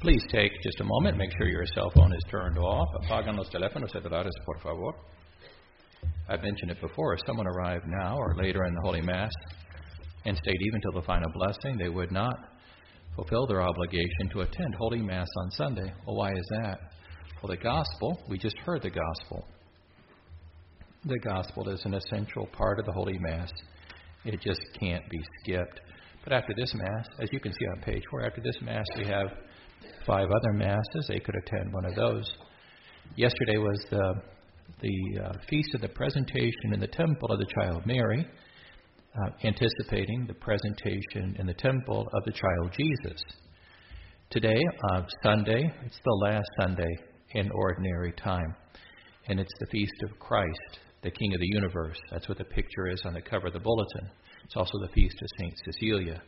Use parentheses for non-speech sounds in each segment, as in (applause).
Please take just a moment, make sure your cell phone is turned off. Apagan los teléfonos celulares, por favor. I've mentioned it before. If someone arrived now or later in the Holy Mass and stayed even till the final blessing, they would not fulfill their obligation to attend Holy Mass on Sunday. Well, why is that? Well, the gospel, we just heard the gospel. The gospel is an essential part of the Holy Mass. It just can't be skipped. But after this Mass, as you can see on page four, after this Mass, we have five other Masses. They could attend one of those. Yesterday was the, the uh, Feast of the Presentation in the Temple of the Child Mary, uh, anticipating the presentation in the temple of the child Jesus. Today, uh, Sunday, it's the last Sunday in ordinary time, and it's the Feast of Christ, the King of the universe. That's what the picture is on the cover of the bulletin. It's also the Feast of St. Cecilia.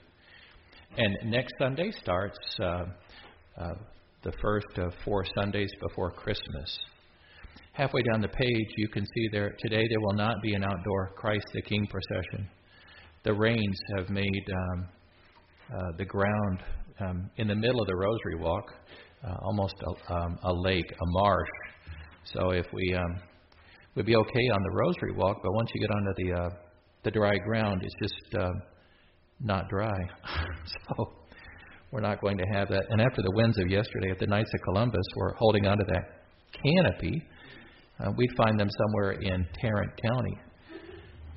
And next Sunday starts uh, uh, the first of four Sundays before Christmas. Halfway down the page, you can see there today there will not be an outdoor Christ the King procession. The rains have made um, uh, the ground um, in the middle of the Rosary Walk uh, almost a, um, a lake, a marsh. So if we um, we'd be okay on the Rosary Walk, but once you get onto the uh, the dry ground, it's just uh, not dry. (laughs) so we're not going to have that. And after the winds of yesterday, if the Knights of Columbus were holding onto that canopy, uh, we'd find them somewhere in Tarrant County.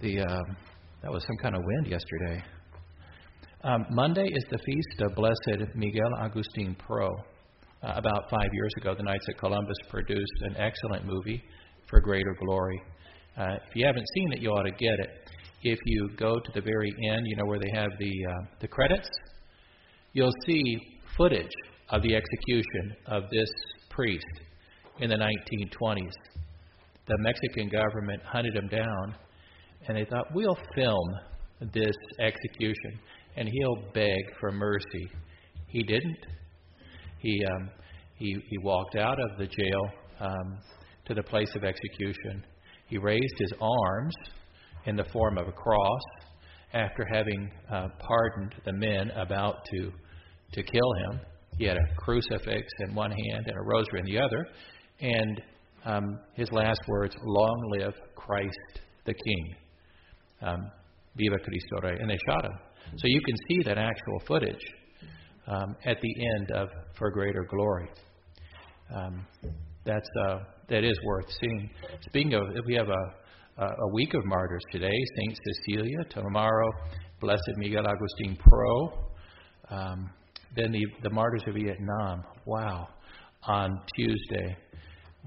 The uh, that was some kind of wind yesterday. Um, Monday is the feast of Blessed Miguel Agustin Pro. Uh, about five years ago, the Knights of Columbus produced an excellent movie for greater glory. Uh, if you haven't seen it, you ought to get it. If you go to the very end, you know where they have the uh, the credits. You'll see footage of the execution of this priest in the 1920s. The Mexican government hunted him down, and they thought we'll film this execution, and he'll beg for mercy. He didn't. He um, he he walked out of the jail um, to the place of execution. He raised his arms in the form of a cross after having uh, pardoned the men about to to kill him. He had a crucifix in one hand and a rosary in the other, and um, his last words: "Long live Christ the King." Um, Viva Cristo Rey, and they shot him. So you can see that actual footage um, at the end of For Greater Glory. Um, that's uh, that is worth seeing. Speaking of, we have a, a week of martyrs today. Saint Cecilia tomorrow. Blessed Miguel Agustin Pro. Um, then the the martyrs of Vietnam. Wow. On Tuesday,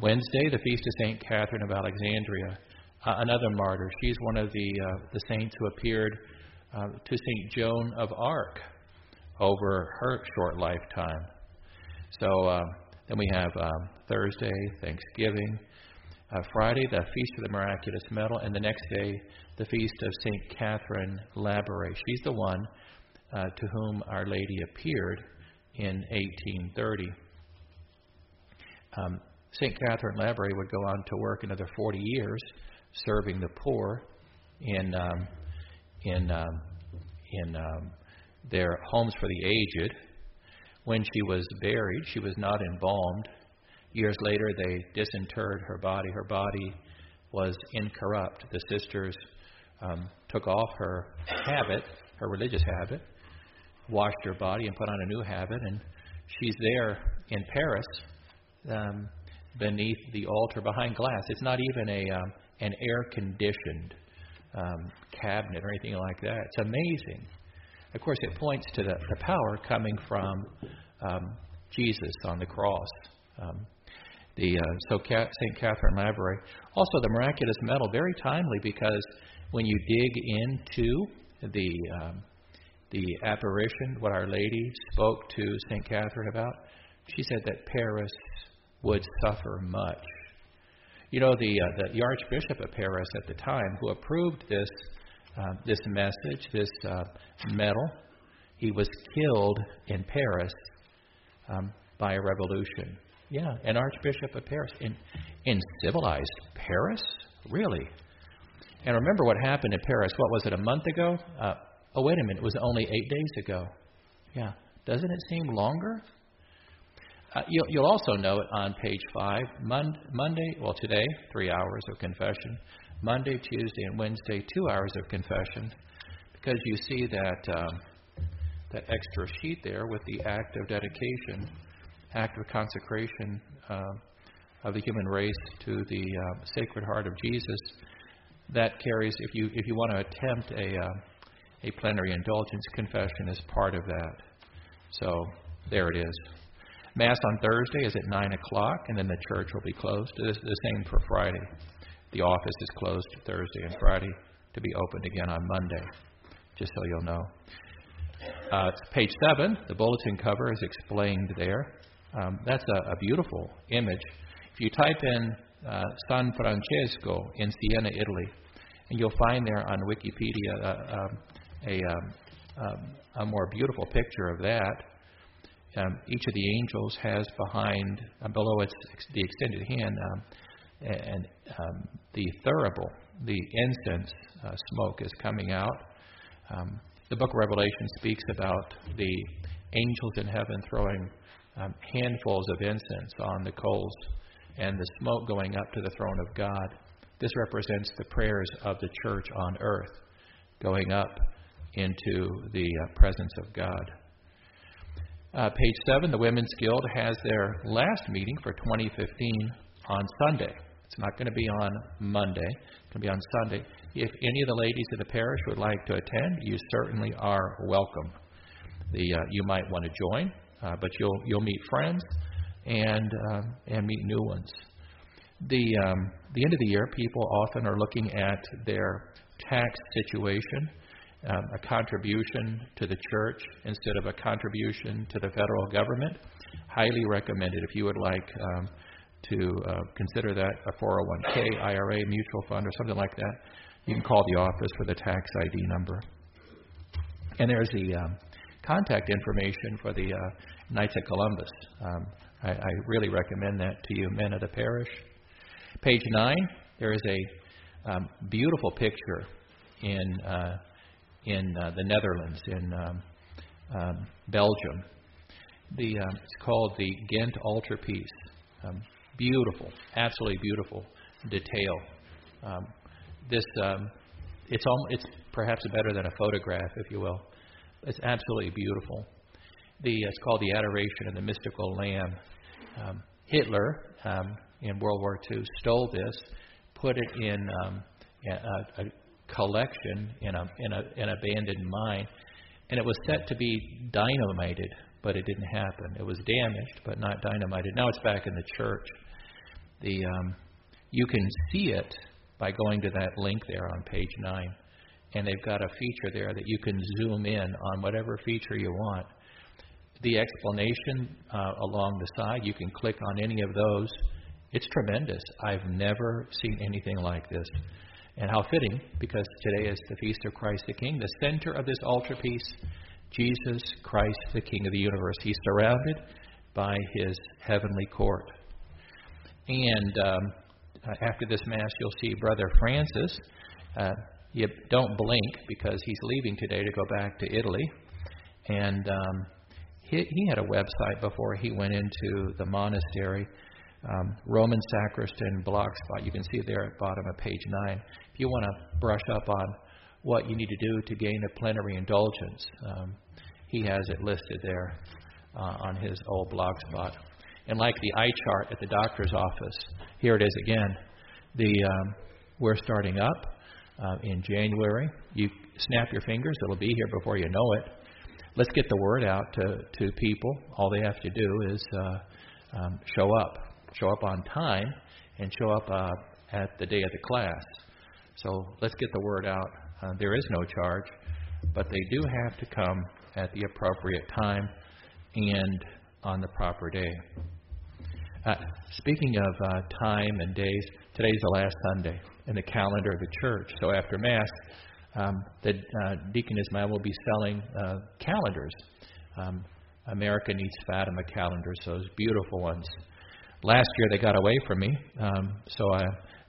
Wednesday, the feast of Saint Catherine of Alexandria. Uh, another martyr. She's one of the uh, the saints who appeared uh, to Saint Joan of Arc over her short lifetime. So uh, then we have um, Thursday, Thanksgiving. Uh, Friday, the Feast of the Miraculous Medal, and the next day, the Feast of St. Catherine Labouré. She's the one uh, to whom Our Lady appeared in 1830. Um, St. Catherine Labouré would go on to work another 40 years serving the poor in, um, in, um, in um, their homes for the aged. When she was buried, she was not embalmed. Years later, they disinterred her body. Her body was incorrupt. The sisters um, took off her habit, her religious habit, washed her body, and put on a new habit. And she's there in Paris um, beneath the altar behind glass. It's not even a um, an air conditioned um, cabinet or anything like that. It's amazing. Of course, it points to the, the power coming from um, Jesus on the cross. Um, the uh, so St. Catherine Labouré. Also, the miraculous medal, very timely because when you dig into the um, the apparition, what Our Lady spoke to St. Catherine about, she said that Paris would suffer much. You know, the, uh, the, the Archbishop of Paris at the time, who approved this uh, this message, this uh, medal. He was killed in Paris um, by a revolution. Yeah, an Archbishop of Paris in in civilized Paris, really. And remember what happened in Paris? What was it? A month ago? Uh, oh, wait a minute. It was only eight days ago. Yeah. Doesn't it seem longer? Uh, you'll, you'll also note on page five, Mon- Monday, well, today, three hours of confession. Monday, Tuesday, and Wednesday, two hours of confession, because you see that um, that extra sheet there with the act of dedication, act of consecration uh, of the human race to the uh, Sacred Heart of Jesus. That carries, if you if you want to attempt a uh, a plenary indulgence, confession is part of that. So there it is. Mass on Thursday is at 9 o'clock, and then the church will be closed. The, same for Friday. The office is closed Thursday and Friday to be opened again on Monday, just so you'll know. Uh, page 7, the bulletin cover is explained there. Um, that's a, a, beautiful image. If you type in uh, San Francesco in Siena, Italy, and you'll find there on Wikipedia uh, um, a, um, um, a more beautiful picture of that um, each of the angels has behind, uh, below its the extended hand, um, and um, the thurible, the incense uh, smoke is coming out. Um, the book of Revelation speaks about the angels in heaven throwing handfuls of incense on the coals and the smoke going up to the throne of God. This represents the prayers of the church on earth going up into the uh, presence of God. Uh, page 7, the Women's Guild has their last meeting for 2015 on Sunday. It's not going to be on Monday, it's going to be on Sunday. If any of the ladies of the parish would like to attend, you certainly are welcome. The, uh, you might want to join, uh, but you'll, you'll meet friends and, uh, and meet new ones. The, um, the end of the year, people often are looking at their tax situation um, a contribution to the church instead of a contribution to the federal government. Highly recommended if you would like um, to uh, consider that a 401k, IRA, mutual fund, or something like that. You can call the office for the tax ID number. And there's the um, contact information for the uh, Knights of Columbus. Um, I, I, really recommend that to you, men of the parish. Page 9, there is a um, beautiful picture in uh, in uh, the Netherlands, in um, um, Belgium. The, uh, it's called the Ghent Altarpiece. Um, beautiful, absolutely beautiful detail. Um, this, um, it's, al- it's perhaps better than a photograph, if you will. It's absolutely beautiful. The, it's called the Adoration of the Mystical Lamb. Hitler in World War II stole this, put it in a, a, collection in a in a an abandoned mine, and it was set to be dynamited, but it didn't happen. It was damaged, but not dynamited. Now it's back in the church. The um, you can see it by going to that link there on page nine, and they've got a feature there that you can zoom in on whatever feature you want. The explanation uh, along the side, you can click on any of those. It's tremendous. I've never seen anything like this. And how fitting, because today is the feast of Christ the King, the center of this altarpiece, Jesus Christ, the King of the universe. He's surrounded by his heavenly court. And um, uh, after this Mass, you'll see Brother Francis. Uh, you don't blink because he's leaving today to go back to Italy. And um, he, he had a website before he went into the monastery um, Roman sacristan blogspot. You can see there at bottom of page 9. If you want to brush up on what you need to do to gain a plenary indulgence, um, he has it listed there uh, on his old blogspot. And like the eye chart at the doctor's office, here it is again. The um, we're starting up uh, in January. You snap your fingers; it'll be here before you know it. Let's get the word out to to people. All they have to do is uh, um, show up show up on time and show up uh, at the day of the class. So let's get the word out. Uh, there is no charge, but they do have to come at the appropriate time and on the proper day. Uh, speaking of uh, time and days, today's the last Sunday in the calendar of the church. So after Mass, um, the uh, Deacon Ismail will be selling uh, calendars. Um, America needs Fatima calendars, those beautiful ones. Last year they got away from me, um, so I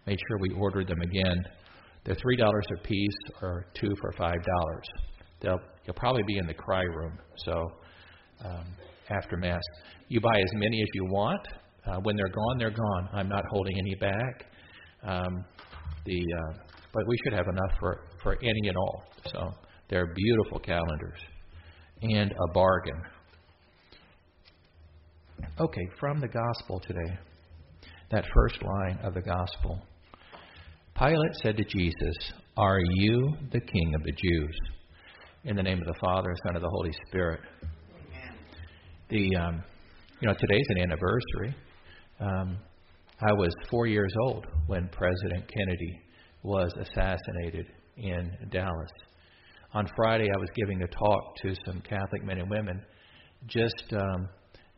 made sure we ordered them again. They're three dollars a piece, or two for five dollars. They'll you'll probably be in the cry room. So um, after Mass. You buy as many as you want. Uh, when they're gone, they're gone. I'm not holding any back. Um, the uh, but we should have enough for for any and all. So they're beautiful calendars and a bargain. Okay, from the gospel today, that first line of the gospel. Pilate said to Jesus, Are you the king of the Jews? In the name of the Father, Son, of the Holy Spirit. Amen. The, um, you know, today's an anniversary. Um, I was four years old when President Kennedy was assassinated in Dallas. On Friday, I was giving a talk to some Catholic men and women just um,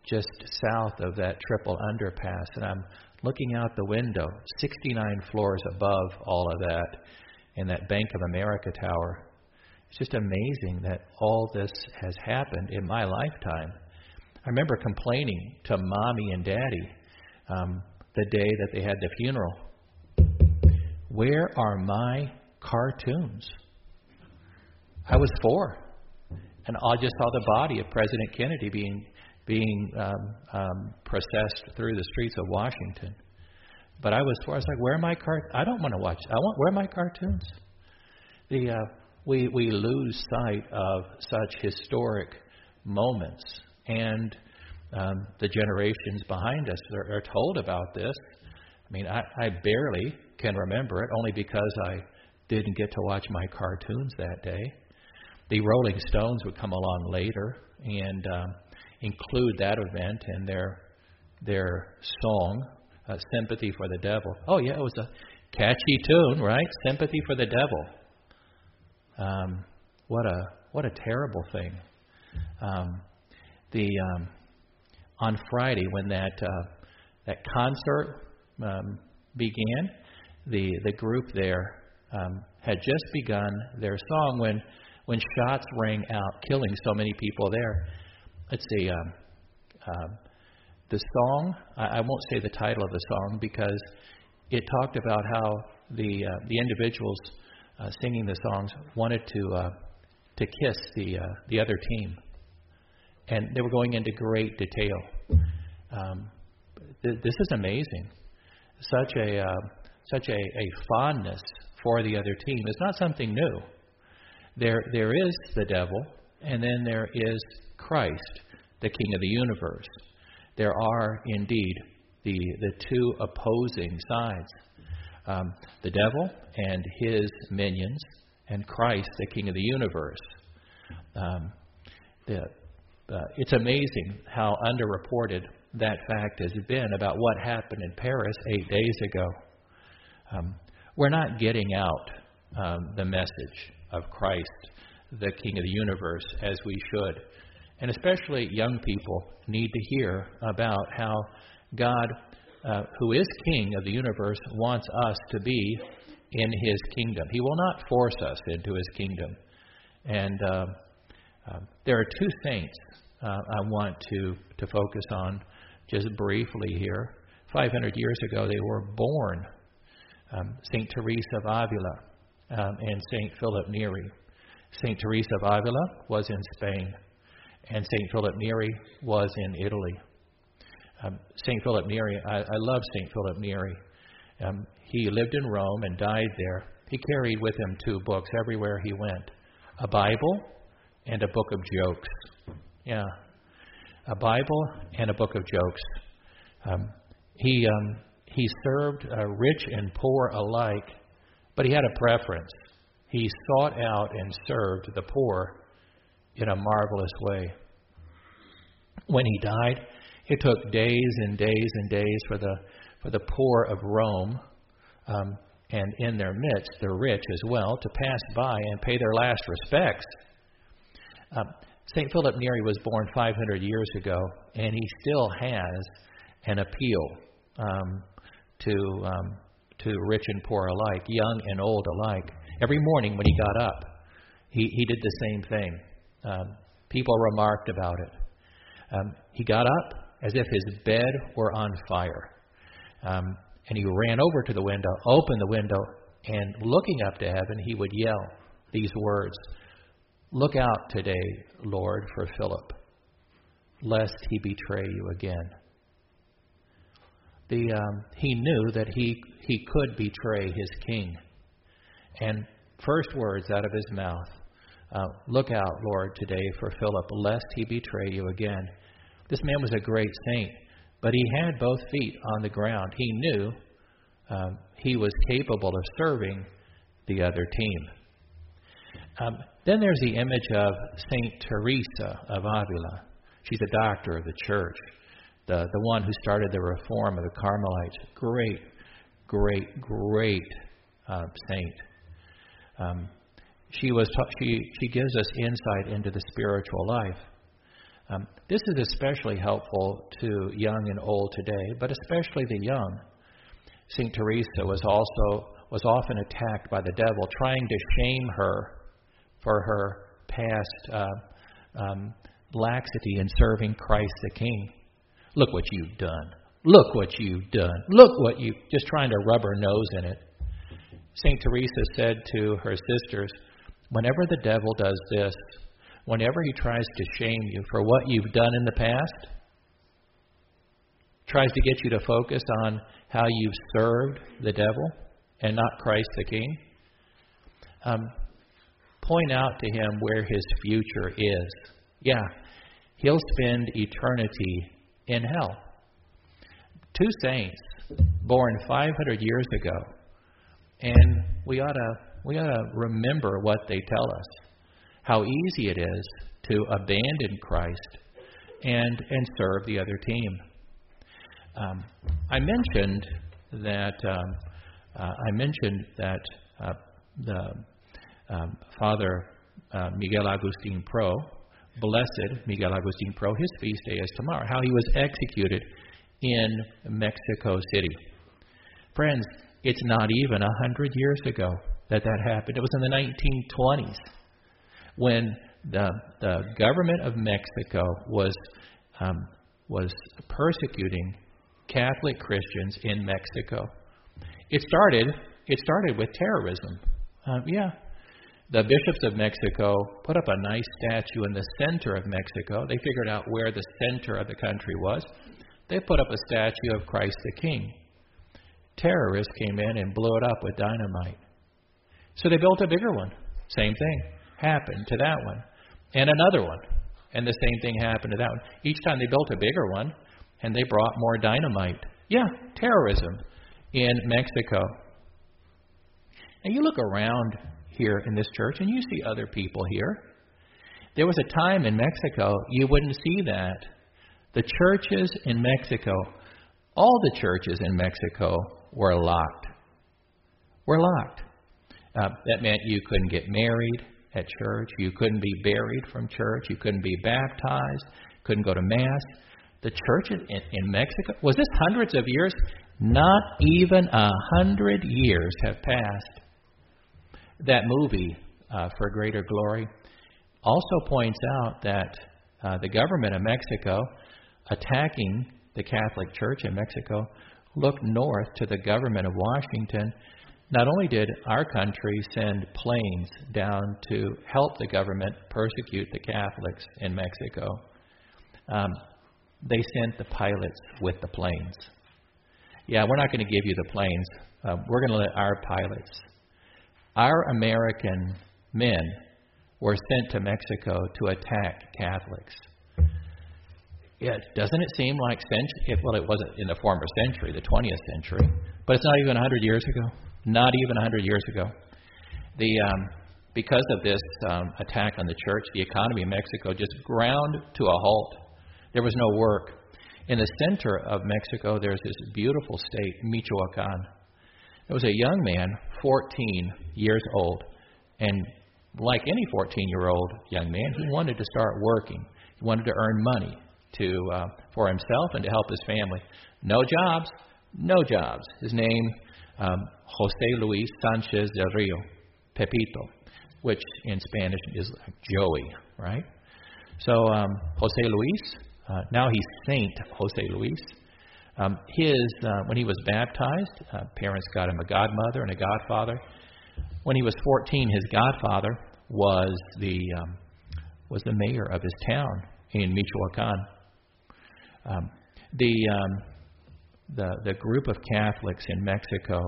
just south of that triple underpass, and I'm looking out the window, 69 floors above all of that, in that Bank of America tower. It's just amazing that all this has happened in my lifetime. I remember complaining to mommy and daddy um, the day that they had the funeral. Where are my cartoons? I was four, and I just saw the body of President Kennedy being being um, um, processed through the streets of Washington. But I was. I was like, where are my cart? I don't want to watch. I want. Where are my cartoons? The uh, we we lose sight of such historic moments, and um, the generations behind us are, are told about this. I mean, I, I barely can remember it, only because I didn't get to watch my cartoons that day. The Rolling Stones would come along later and um, include that event in their their song, uh, "Sympathy for the Devil." Oh yeah, it was a catchy tune, right? "Sympathy for the Devil." Um, what a what a terrible thing. Um, the um, on Friday when that uh, that concert um, began, the the group there um, had just begun their song when when shots rang out, killing so many people there. Let's see. Um, um, the song, I, I won't say the title of the song because it talked about how the uh, the individuals uh, singing the songs wanted to uh, to kiss the uh, the other team, and they were going into great detail. Um, th- this is amazing. Such a uh, such a, a fondness for the other team is not something new. There there is the devil, and then there is Christ, the King of the universe. There are indeed the the two opposing sides. Um, the devil and his minions, and Christ, the King of the universe. Um, the, uh, it's amazing how underreported that fact has been about what happened in Paris eight days ago. Um, we're not getting out um, the message of Christ, the King of the universe, as we should. And especially young people need to hear about how God, uh, who is King of the universe, wants us to be in His kingdom. He will not force us into His kingdom. And uh, uh, there are two saints uh, I want to, to focus on just briefly here. 500 years ago, they were born um, St. Teresa of Avila um, and St. Philip Neri. St. Teresa of Avila was in Spain, and St. Philip Neri was in Italy. Um, St. Philip Neri, I, I love St. Philip Neri. Um, he lived in Rome and died there. He carried with him two books everywhere he went a Bible and a book of jokes. Yeah, a Bible and a book of jokes. Um, he um, he served uh, rich and poor alike, but he had a preference. He sought out and served the poor in a marvelous way. When he died, it took days and days and days for the for the poor of Rome, um, and in their midst the rich as well, to pass by and pay their last respects. Um, St. Philip Neri was born 500 years ago, and he still has an appeal um, to um, to rich and poor alike, young and old alike. Every morning when he got up, he, he did the same thing. Um, people remarked about it. Um, he got up as if his bed were on fire. Um, and he ran over to the window, opened the window, and looking up to heaven, he would yell these words Look out today, Lord, for Philip. lest he betray you again. The, um, he knew that he, he could betray his king. And first words out of his mouth uh, Look out, Lord, today for Philip, lest he betray you again. This man was a great saint, but he had both feet on the ground. He knew um, he was capable of serving the other team. Um, then there's the image of Saint Teresa of Avila. She's a doctor of the church, the, the one who started the reform of the Carmelites. Great, great, great uh, saint. Um, she was ta- she she gives us insight into the spiritual life. Um, this is especially helpful to young and old today, but especially the young. Saint Teresa was also was often attacked by the devil, trying to shame her for her past uh, um, laxity in serving Christ the King. Look what you've done. Look what you've done. Look what you just trying to rub her nose in it. St. Teresa said to her sisters, Whenever the devil does this, whenever he tries to shame you for what you've done in the past, tries to get you to focus on how you've served the devil and not Christ the King, um, point out to him where his future is. Yeah, he'll spend eternity in hell. Two saints born 500 years ago, and we ought to we ought to remember what they tell us, how easy it is to abandon Christ and and serve the other team. Um, I mentioned that um, uh, I mentioned that uh, the um, Father uh, Miguel Agustin Pro, blessed Miguel Agustin Pro, his feast day is tomorrow. How he was executed in Mexico City. Friends, it's not even a hundred years ago that that happened. It was in the 1920s when the the government of Mexico was um, was persecuting Catholic Christians in Mexico. It started it started with terrorism. Um, yeah, the bishops of Mexico put up a nice statue in the center of Mexico. They figured out where the center of the country was. They put up a statue of Christ the King. Terrorists came in and blew it up with dynamite. So they built a bigger one. Same thing happened to that one. And another one. And the same thing happened to that one. Each time they built a bigger one, and they brought more dynamite. Yeah, terrorism in Mexico. Now you look around here in this church and you see other people here. There was a time in Mexico you wouldn't see that. The churches in Mexico, all the churches in Mexico were locked. Were locked. Uh, that meant you couldn't get married at church, you couldn't be buried from church, you couldn't be baptized, couldn't go to mass. The church in, in Mexico was this hundreds of years? Not even a hundred years have passed that movie, uh, For Greater Glory, also points out that uh, the government of Mexico attacking the Catholic Church in Mexico looked north to the government of Washington. Not only did our country send planes down to help the government persecute the Catholics in Mexico, um, they sent the pilots with the planes. Yeah, we're not going to give you the planes. Uh, we're going to let our pilots our American men were sent to Mexico to attack Catholics. Yeah, doesn't it seem like century? Well, it wasn't in the former century, the 20th century, but it's not even 100 years ago. Not even 100 years ago. The um, because of this um, attack on the church, the economy of Mexico just ground to a halt. There was no work. In the center of Mexico, there's this beautiful state, Michoacan. There was a young man, 14 years old, and like any 14 year old young man, he wanted to start working. He wanted to earn money to uh, for himself and to help his family. No jobs, no jobs. His name, um, Jose Luis Sanchez del Rio, Pepito, which in Spanish is Joey, right? So um, Jose Luis, uh, now he's Saint Jose Luis. Um, his uh, when he was baptized, uh, parents got him a godmother and a godfather. When he was 14, his godfather was the um, was the mayor of his town in Michoacan. Um, the, um, the, the group of Catholics in Mexico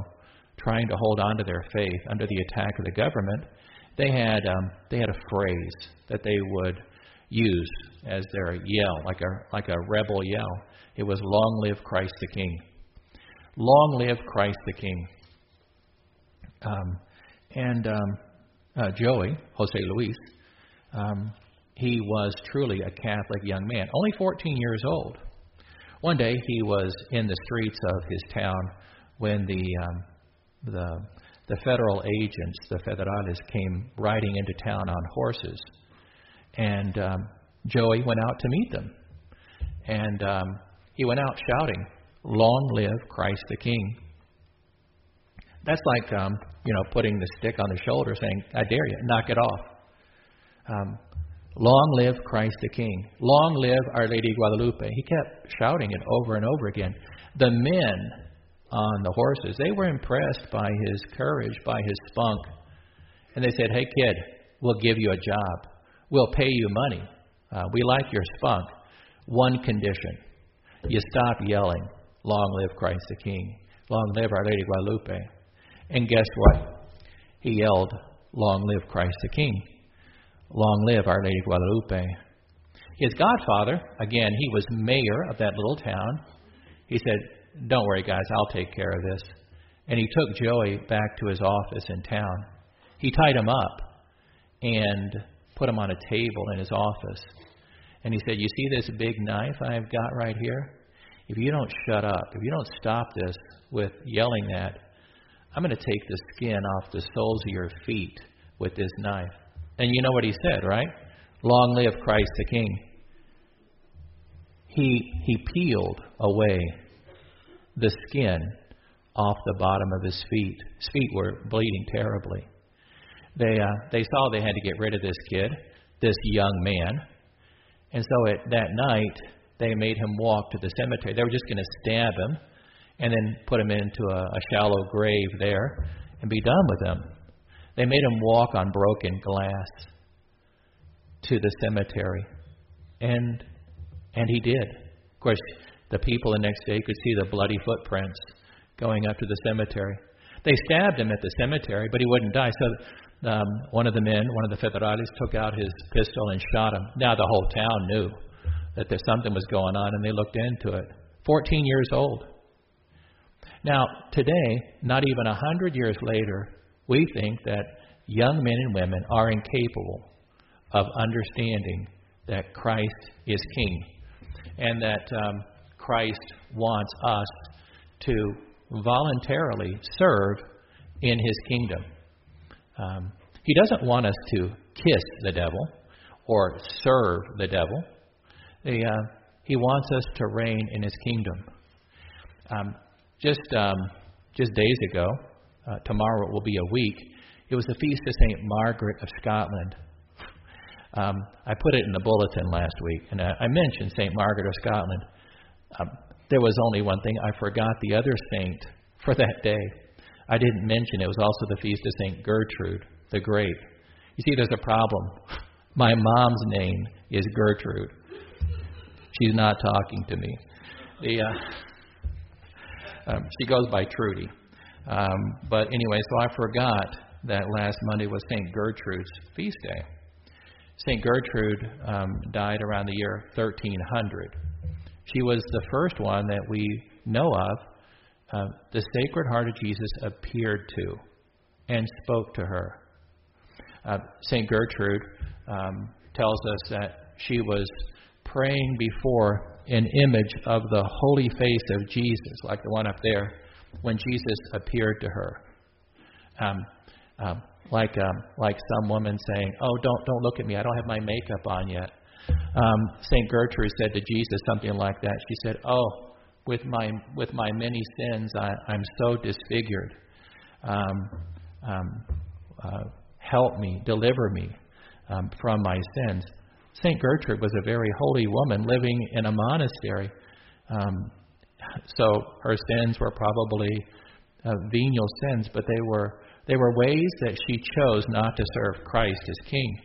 trying to hold on to their faith under the attack of the government, they had, um, they had a phrase that they would use as their yell, like a, like a rebel yell. It was, Long live Christ the King. Long live Christ the King. Um, and um, uh, Joey, Jose Luis, um, he was truly a Catholic young man, only 14 years old. One day he was in the streets of his town when the um, the the federal agents, the federales, came riding into town on horses, and um, Joey went out to meet them, and um, he went out shouting, "Long live Christ the King!" That's like um, you know putting the stick on the shoulder, saying, "I dare you, knock it off." Um, Long live Christ the King. Long live Our Lady Guadalupe. He kept shouting it over and over again. The men on the horses, they were impressed by his courage, by his spunk. And they said, Hey, kid, we'll give you a job. We'll pay you money. Uh, we like your spunk. One condition you stop yelling, Long live Christ the King. Long live Our Lady Guadalupe. And guess what? He yelled, Long live Christ the King. Long live Our Lady Guadalupe. His godfather, again, he was mayor of that little town. He said, Don't worry, guys, I'll take care of this. And he took Joey back to his office in town. He tied him up and put him on a table in his office. And he said, You see this big knife I've got right here? If you don't shut up, if you don't stop this with yelling that, I'm going to take the skin off the soles of your feet with this knife. And you know what he said, right? Long live Christ the King. He, he peeled away the skin off the bottom of his feet. His feet were bleeding terribly. They, uh, they saw they had to get rid of this kid, this young man. And so at that night, they made him walk to the cemetery. They were just going to stab him and then put him into a, a shallow grave there and be done with him. They made him walk on broken glass to the cemetery. And and he did. Of course, the people the next day could see the bloody footprints going up to the cemetery. They stabbed him at the cemetery, but he wouldn't die. So um, one of the men, one of the federales, took out his pistol and shot him. Now the whole town knew that there something was going on, and they looked into it. 14 years old. Now today, not even a hundred years later, we think that young men and women are incapable of understanding that Christ is King and that um, Christ wants us to voluntarily serve in His kingdom. Um, he doesn't want us to kiss the devil or serve the devil. He, uh, he wants us to reign in His kingdom. Um, just um, just days ago, uh, tomorrow will be a week. It was the feast of Saint Margaret of Scotland. Um, I put it in the bulletin last week, and I, I mentioned Saint Margaret of Scotland. Um, there was only one thing I forgot the other saint for that day. I didn't mention it was also the feast of Saint Gertrude the Great. You see, there's a problem. (laughs) My mom's name is Gertrude. She's not talking to me. The, uh, (laughs) um, she goes by Trudy. Um, but anyway, so I forgot that last Monday was St. Gertrude's feast day. St. Gertrude um, died around the year 1300. She was the first one that we know of. Uh, the Sacred Heart of Jesus appeared to and spoke to her. Uh, St. Gertrude um, tells us that she was praying before an image of the holy face of Jesus, like the one up there, when Jesus appeared to her. Um, um, like um, like some woman saying, "Oh, don't don't look at me. I don't have my makeup on yet." Um, Saint Gertrude said to Jesus something like that. She said, "Oh, with my with my many sins, I, I'm so disfigured. Um, um, uh, help me, deliver me from my sins." Saint Gertrude was a very holy woman living in a monastery. Um, so her sins were probably uh, venial sins, but they were they were ways that she chose not to serve Christ as King.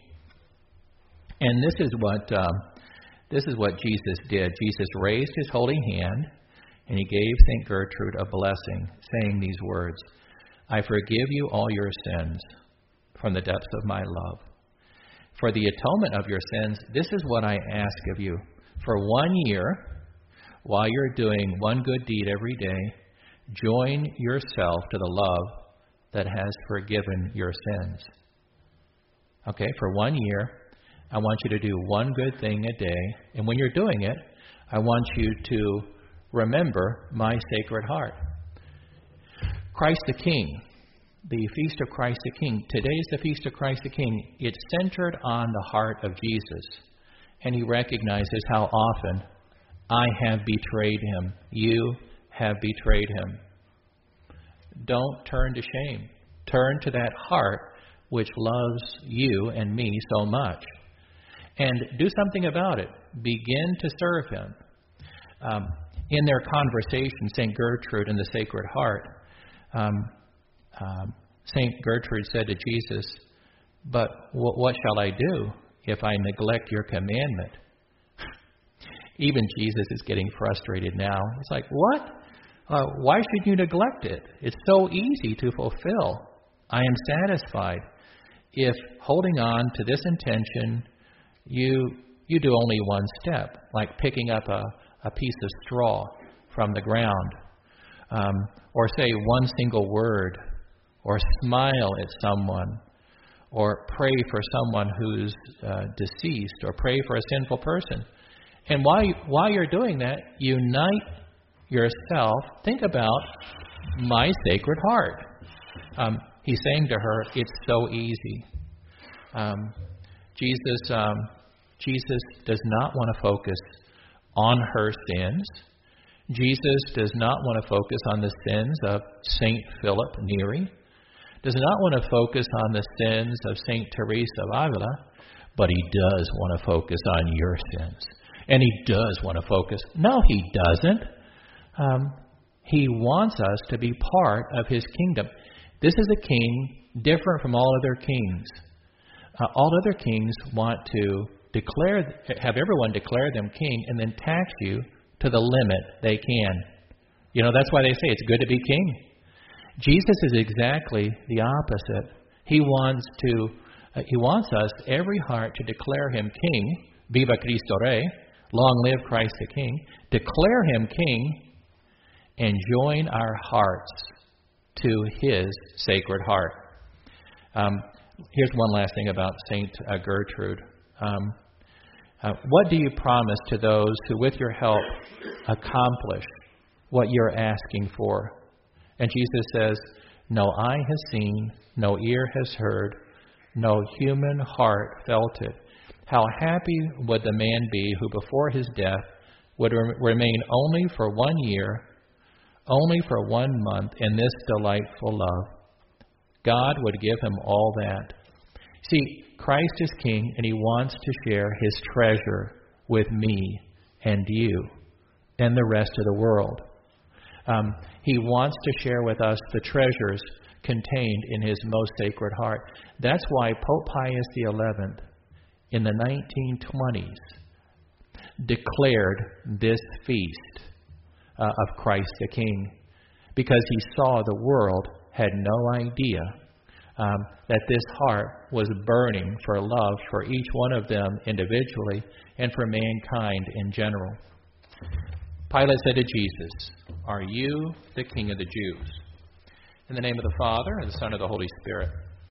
And this is what um, This is what Jesus did. Jesus raised his holy hand and he gave St. Gertrude a blessing, saying these words I forgive you all your sins from the depths of my love. For the atonement of your sins, this is what I ask of you. For one year, while you're doing one good deed every day, join yourself to the love that has forgiven your sins. Okay, for one year, I want you to do one good thing a day. And when you're doing it, I want you to remember my sacred heart. Christ the King, the Feast of Christ the King. Today is the Feast of Christ the King. It's centered on the heart of Jesus. And he recognizes how often I have betrayed him. You have betrayed him. Don't turn to shame. Turn to that heart which loves you and me so much. And do something about it. Begin to serve him. Um, in their conversation, St. Gertrude and the Sacred Heart, um, um, St. Gertrude said to Jesus, But w- what shall I do if I neglect your commandment? Even Jesus is getting frustrated now. It's like, What? Uh, why should you neglect it? It's so easy to fulfill. I am satisfied if holding on to this intention, you you do only one step, like picking up a, a piece of straw from the ground, um, or say one single word, or smile at someone, or pray for someone who's uh, deceased, or pray for a sinful person. And while, you, while you're doing that, unite yourself. Think about my sacred heart. Um, he's saying to her, It's so easy. Um, Jesus, um, Jesus does not want to focus on her sins. Jesus does not want to focus on the sins of Saint Philip Neri. Does not want to focus on the sins of Saint Teresa of Avila, but he does want to focus on your sins. And he does want to focus. No, he doesn't. Um, he wants us to be part of his kingdom. This is a king different from all other kings. Uh, all other kings want to declare, have everyone declare them king, and then tax you to the limit they can. You know, that's why they say it's good to be king. Jesus is exactly the opposite. He wants to, uh, he wants us, every heart, to declare him king. Viva Cristo Rey. Long live Christ the King. Declare him king and join our hearts to his sacred heart. Um, here's one last thing about Saint uh, Gertrude. Um, uh, what do you promise to those who, with your help, accomplish what you're asking for? And Jesus says, No eye has seen, no ear has heard, no human heart felt it. How happy would the man be who, before his death, would re- remain only for one year, only for one month in this delightful love? God would give him all that. See, Christ is King, and He wants to share His treasure with me and you and the rest of the world. Um, he wants to share with us the treasures contained in His most sacred heart. That's why Pope Pius XI, in the 1920s, declared this feast uh, of Christ the King because he saw the world had no idea um, that this heart was burning for love for each one of them individually and for mankind in general. Pilate said to Jesus, Are you the King of the Jews? In the name of the Father, and the Son, and the Holy Spirit.